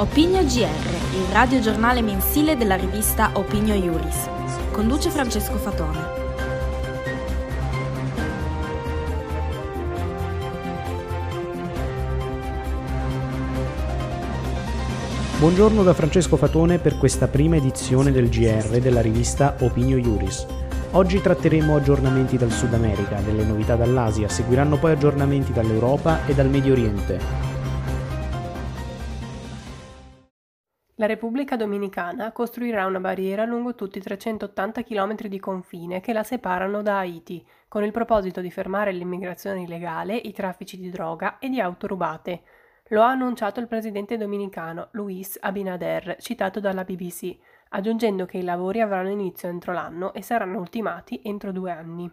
Opinio GR, il radiogiornale mensile della rivista Opinio Iuris. Conduce Francesco Fatone. Buongiorno da Francesco Fatone per questa prima edizione del GR della rivista Opinio Iuris. Oggi tratteremo aggiornamenti dal Sud America, delle novità dall'Asia, seguiranno poi aggiornamenti dall'Europa e dal Medio Oriente. La Repubblica Dominicana costruirà una barriera lungo tutti i 380 km di confine che la separano da Haiti, con il proposito di fermare l'immigrazione illegale, i traffici di droga e di auto rubate. Lo ha annunciato il presidente dominicano Luis Abinader, citato dalla BBC, aggiungendo che i lavori avranno inizio entro l'anno e saranno ultimati entro due anni.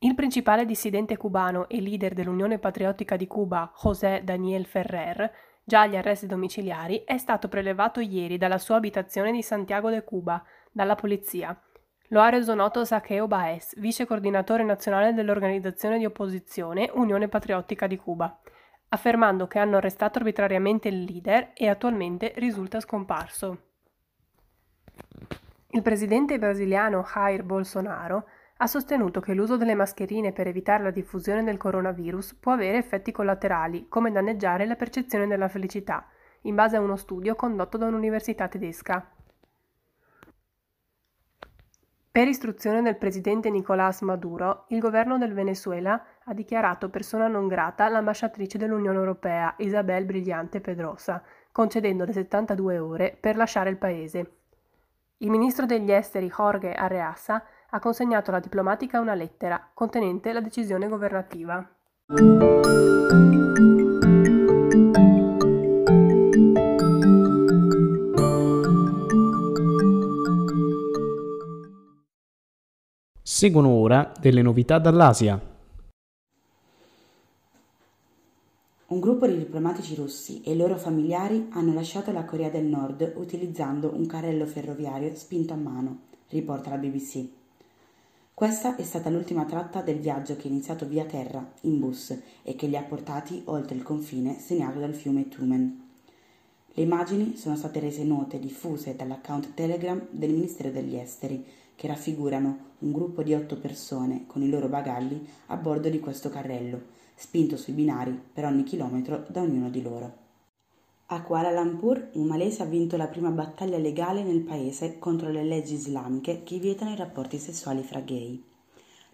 Il principale dissidente cubano e leader dell'Unione Patriottica di Cuba, José Daniel Ferrer, già agli arresti domiciliari, è stato prelevato ieri dalla sua abitazione di Santiago de Cuba dalla polizia. Lo ha reso noto Saqueo Baez, vice coordinatore nazionale dell'organizzazione di opposizione Unione Patriottica di Cuba, affermando che hanno arrestato arbitrariamente il leader e attualmente risulta scomparso. Il presidente brasiliano Jair Bolsonaro ha sostenuto che l'uso delle mascherine per evitare la diffusione del coronavirus può avere effetti collaterali, come danneggiare la percezione della felicità, in base a uno studio condotto da un'università tedesca. Per istruzione del presidente Nicolás Maduro, il governo del Venezuela ha dichiarato persona non grata l'ambasciatrice dell'Unione Europea, Isabel Brigliante Pedrosa, concedendole 72 ore per lasciare il paese. Il ministro degli esteri Jorge Arreasa ha consegnato alla diplomatica una lettera contenente la decisione governativa. Seguono ora delle novità dall'Asia. Un gruppo di diplomatici russi e i loro familiari hanno lasciato la Corea del Nord utilizzando un carrello ferroviario spinto a mano, riporta la BBC. Questa è stata l'ultima tratta del viaggio che è iniziato via terra, in bus, e che li ha portati oltre il confine segnato dal fiume Tumen. Le immagini sono state rese note e diffuse dall'account Telegram del Ministero degli Esteri, che raffigurano un gruppo di otto persone con i loro bagagli a bordo di questo carrello, spinto sui binari per ogni chilometro da ognuno di loro. A Kuala Lumpur un malese ha vinto la prima battaglia legale nel paese contro le leggi islamiche che vietano i rapporti sessuali fra gay.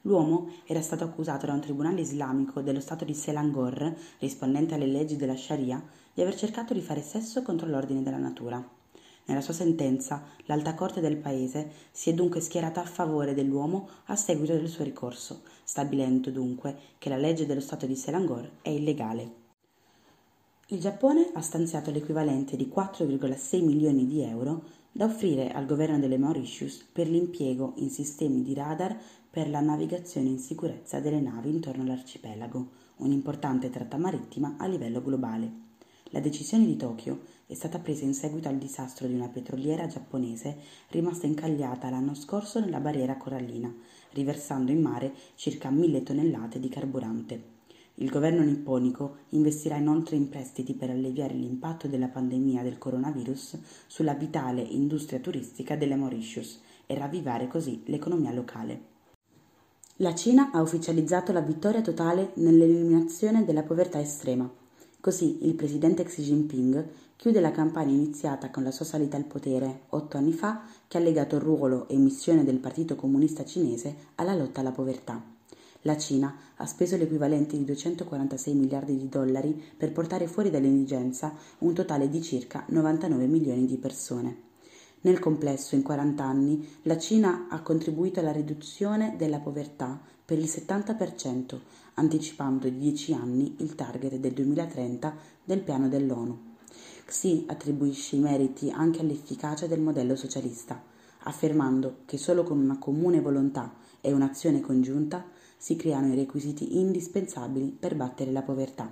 L'uomo era stato accusato da un tribunale islamico dello stato di Selangor, rispondente alle leggi della Sharia, di aver cercato di fare sesso contro l'ordine della natura. Nella sua sentenza, l'alta corte del paese si è dunque schierata a favore dell'uomo a seguito del suo ricorso, stabilendo dunque che la legge dello stato di Selangor è illegale. Il Giappone ha stanziato l'equivalente di 4,6 milioni di euro da offrire al governo delle Mauritius per l'impiego in sistemi di radar per la navigazione in sicurezza delle navi intorno all'arcipelago, un'importante tratta marittima a livello globale. La decisione di Tokyo è stata presa in seguito al disastro di una petroliera giapponese rimasta incagliata l'anno scorso nella barriera corallina, riversando in mare circa mille tonnellate di carburante. Il governo nipponico investirà inoltre in prestiti per alleviare l'impatto della pandemia del coronavirus sulla vitale industria turistica delle Mauritius e ravvivare così l'economia locale. La Cina ha ufficializzato la vittoria totale nell'eliminazione della povertà estrema. Così il presidente Xi Jinping chiude la campagna iniziata con la sua salita al potere otto anni fa che ha legato il ruolo e missione del Partito Comunista Cinese alla lotta alla povertà. La Cina ha speso l'equivalente di 246 miliardi di dollari per portare fuori dall'indigenza un totale di circa 99 milioni di persone. Nel complesso, in 40 anni, la Cina ha contribuito alla riduzione della povertà per il 70%, anticipando di 10 anni il target del 2030 del piano dell'ONU. Xi attribuisce i meriti anche all'efficacia del modello socialista, affermando che solo con una comune volontà e un'azione congiunta si creano i requisiti indispensabili per battere la povertà.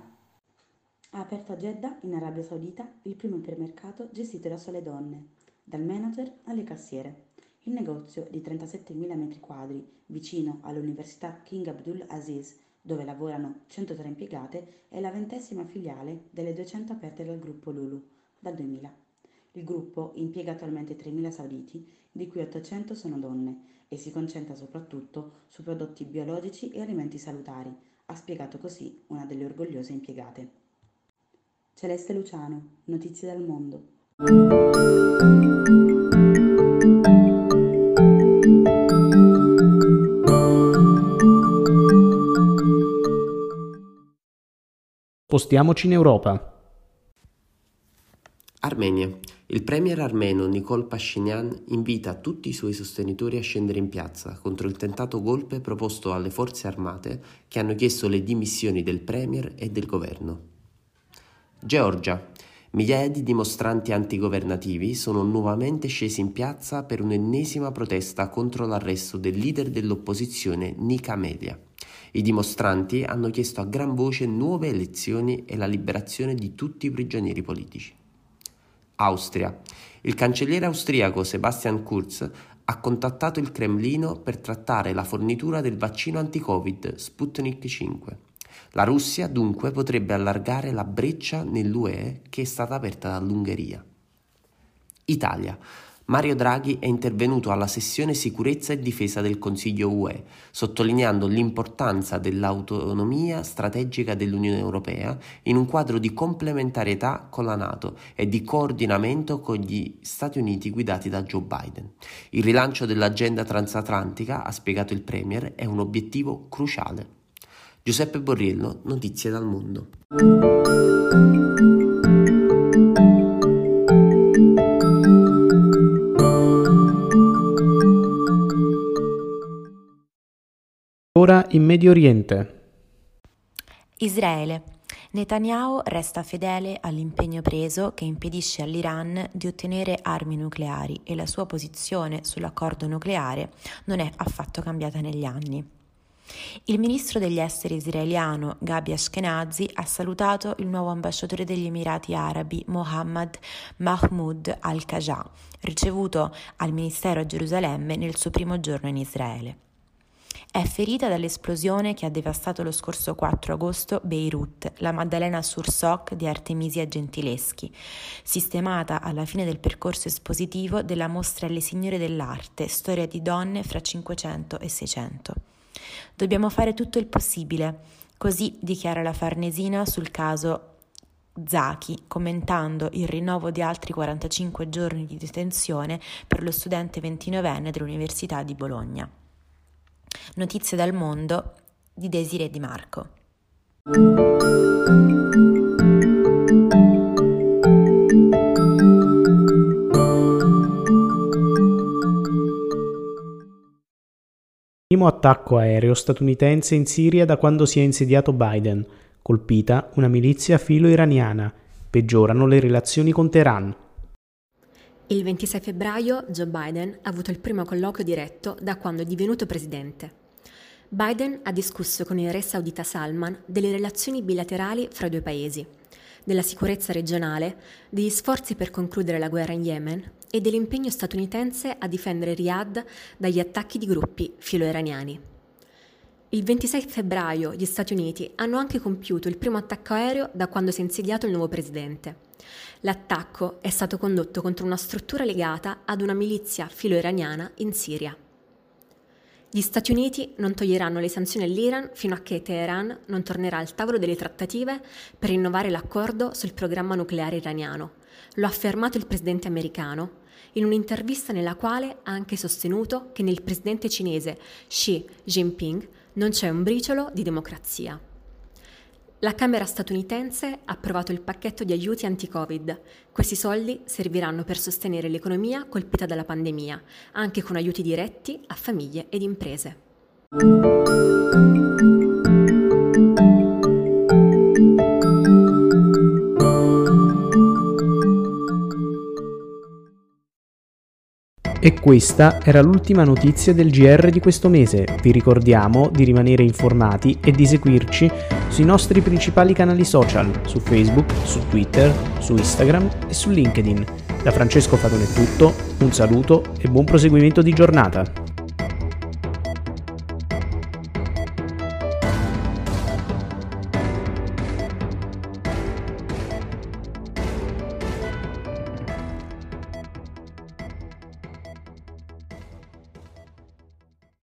Ha aperto a Jeddah, in Arabia Saudita, il primo ipermercato gestito da sole donne, dal manager alle cassiere. Il negozio di 37.000 m2 vicino all'Università King Abdul Aziz dove lavorano 103 impiegate, è la ventesima filiale delle 200 aperte dal gruppo Lulu dal 2000. Il gruppo impiega attualmente 3.000 sauditi, di cui 800 sono donne, e si concentra soprattutto su prodotti biologici e alimenti salutari, ha spiegato così una delle orgogliose impiegate. Celeste Luciano, Notizie dal Mondo. Spostiamoci in Europa. Armenia. Il premier armeno Nikol Pashinyan invita tutti i suoi sostenitori a scendere in piazza contro il tentato golpe proposto alle forze armate che hanno chiesto le dimissioni del premier e del governo. Georgia. Migliaia di dimostranti antigovernativi sono nuovamente scesi in piazza per un'ennesima protesta contro l'arresto del leader dell'opposizione Nika Media. I dimostranti hanno chiesto a gran voce nuove elezioni e la liberazione di tutti i prigionieri politici. Austria. Il cancelliere austriaco Sebastian Kurz ha contattato il Cremlino per trattare la fornitura del vaccino anti-Covid Sputnik 5. La Russia dunque potrebbe allargare la breccia nell'UE che è stata aperta dall'Ungheria. Italia. Mario Draghi è intervenuto alla sessione sicurezza e difesa del Consiglio UE, sottolineando l'importanza dell'autonomia strategica dell'Unione Europea in un quadro di complementarietà con la Nato e di coordinamento con gli Stati Uniti guidati da Joe Biden. Il rilancio dell'agenda transatlantica, ha spiegato il Premier, è un obiettivo cruciale. Giuseppe Borriello, Notizie dal Mondo. Ora in Medio Oriente. Israele. Netanyahu resta fedele all'impegno preso che impedisce all'Iran di ottenere armi nucleari e la sua posizione sull'accordo nucleare non è affatto cambiata negli anni. Il ministro degli esteri israeliano Gabi Ashkenazi ha salutato il nuovo ambasciatore degli Emirati Arabi Mohammad Mahmoud al-Qajar, ricevuto al ministero a Gerusalemme nel suo primo giorno in Israele. È ferita dall'esplosione che ha devastato lo scorso 4 agosto Beirut, la Maddalena Sursoc di Artemisia Gentileschi, sistemata alla fine del percorso espositivo della mostra Le Signore dell'Arte, storia di donne fra 500 e 600. Dobbiamo fare tutto il possibile, così dichiara la Farnesina sul caso Zaki, commentando il rinnovo di altri 45 giorni di detenzione per lo studente 29enne dell'Università di Bologna. Notizie dal mondo di Desiree Di Marco. Primo attacco aereo statunitense in Siria da quando si è insediato Biden. Colpita una milizia filo-iraniana. Peggiorano le relazioni con Teheran. Il 26 febbraio Joe Biden ha avuto il primo colloquio diretto da quando è divenuto presidente. Biden ha discusso con il re saudita Salman delle relazioni bilaterali fra i due paesi, della sicurezza regionale, degli sforzi per concludere la guerra in Yemen e dell'impegno statunitense a difendere Riyadh dagli attacchi di gruppi filo-iraniani. Il 26 febbraio gli Stati Uniti hanno anche compiuto il primo attacco aereo da quando si è insediato il nuovo presidente. L'attacco è stato condotto contro una struttura legata ad una milizia filo-iraniana in Siria. Gli Stati Uniti non toglieranno le sanzioni all'Iran fino a che Teheran non tornerà al tavolo delle trattative per rinnovare l'accordo sul programma nucleare iraniano. Lo ha affermato il presidente americano in un'intervista nella quale ha anche sostenuto che nel presidente cinese Xi Jinping non c'è un briciolo di democrazia. La Camera statunitense ha approvato il pacchetto di aiuti anti-Covid. Questi soldi serviranno per sostenere l'economia colpita dalla pandemia, anche con aiuti diretti a famiglie ed imprese. E questa era l'ultima notizia del GR di questo mese. Vi ricordiamo di rimanere informati e di seguirci sui nostri principali canali social, su Facebook, su Twitter, su Instagram e su LinkedIn. Da Francesco Fatone è tutto, un saluto e buon proseguimento di giornata.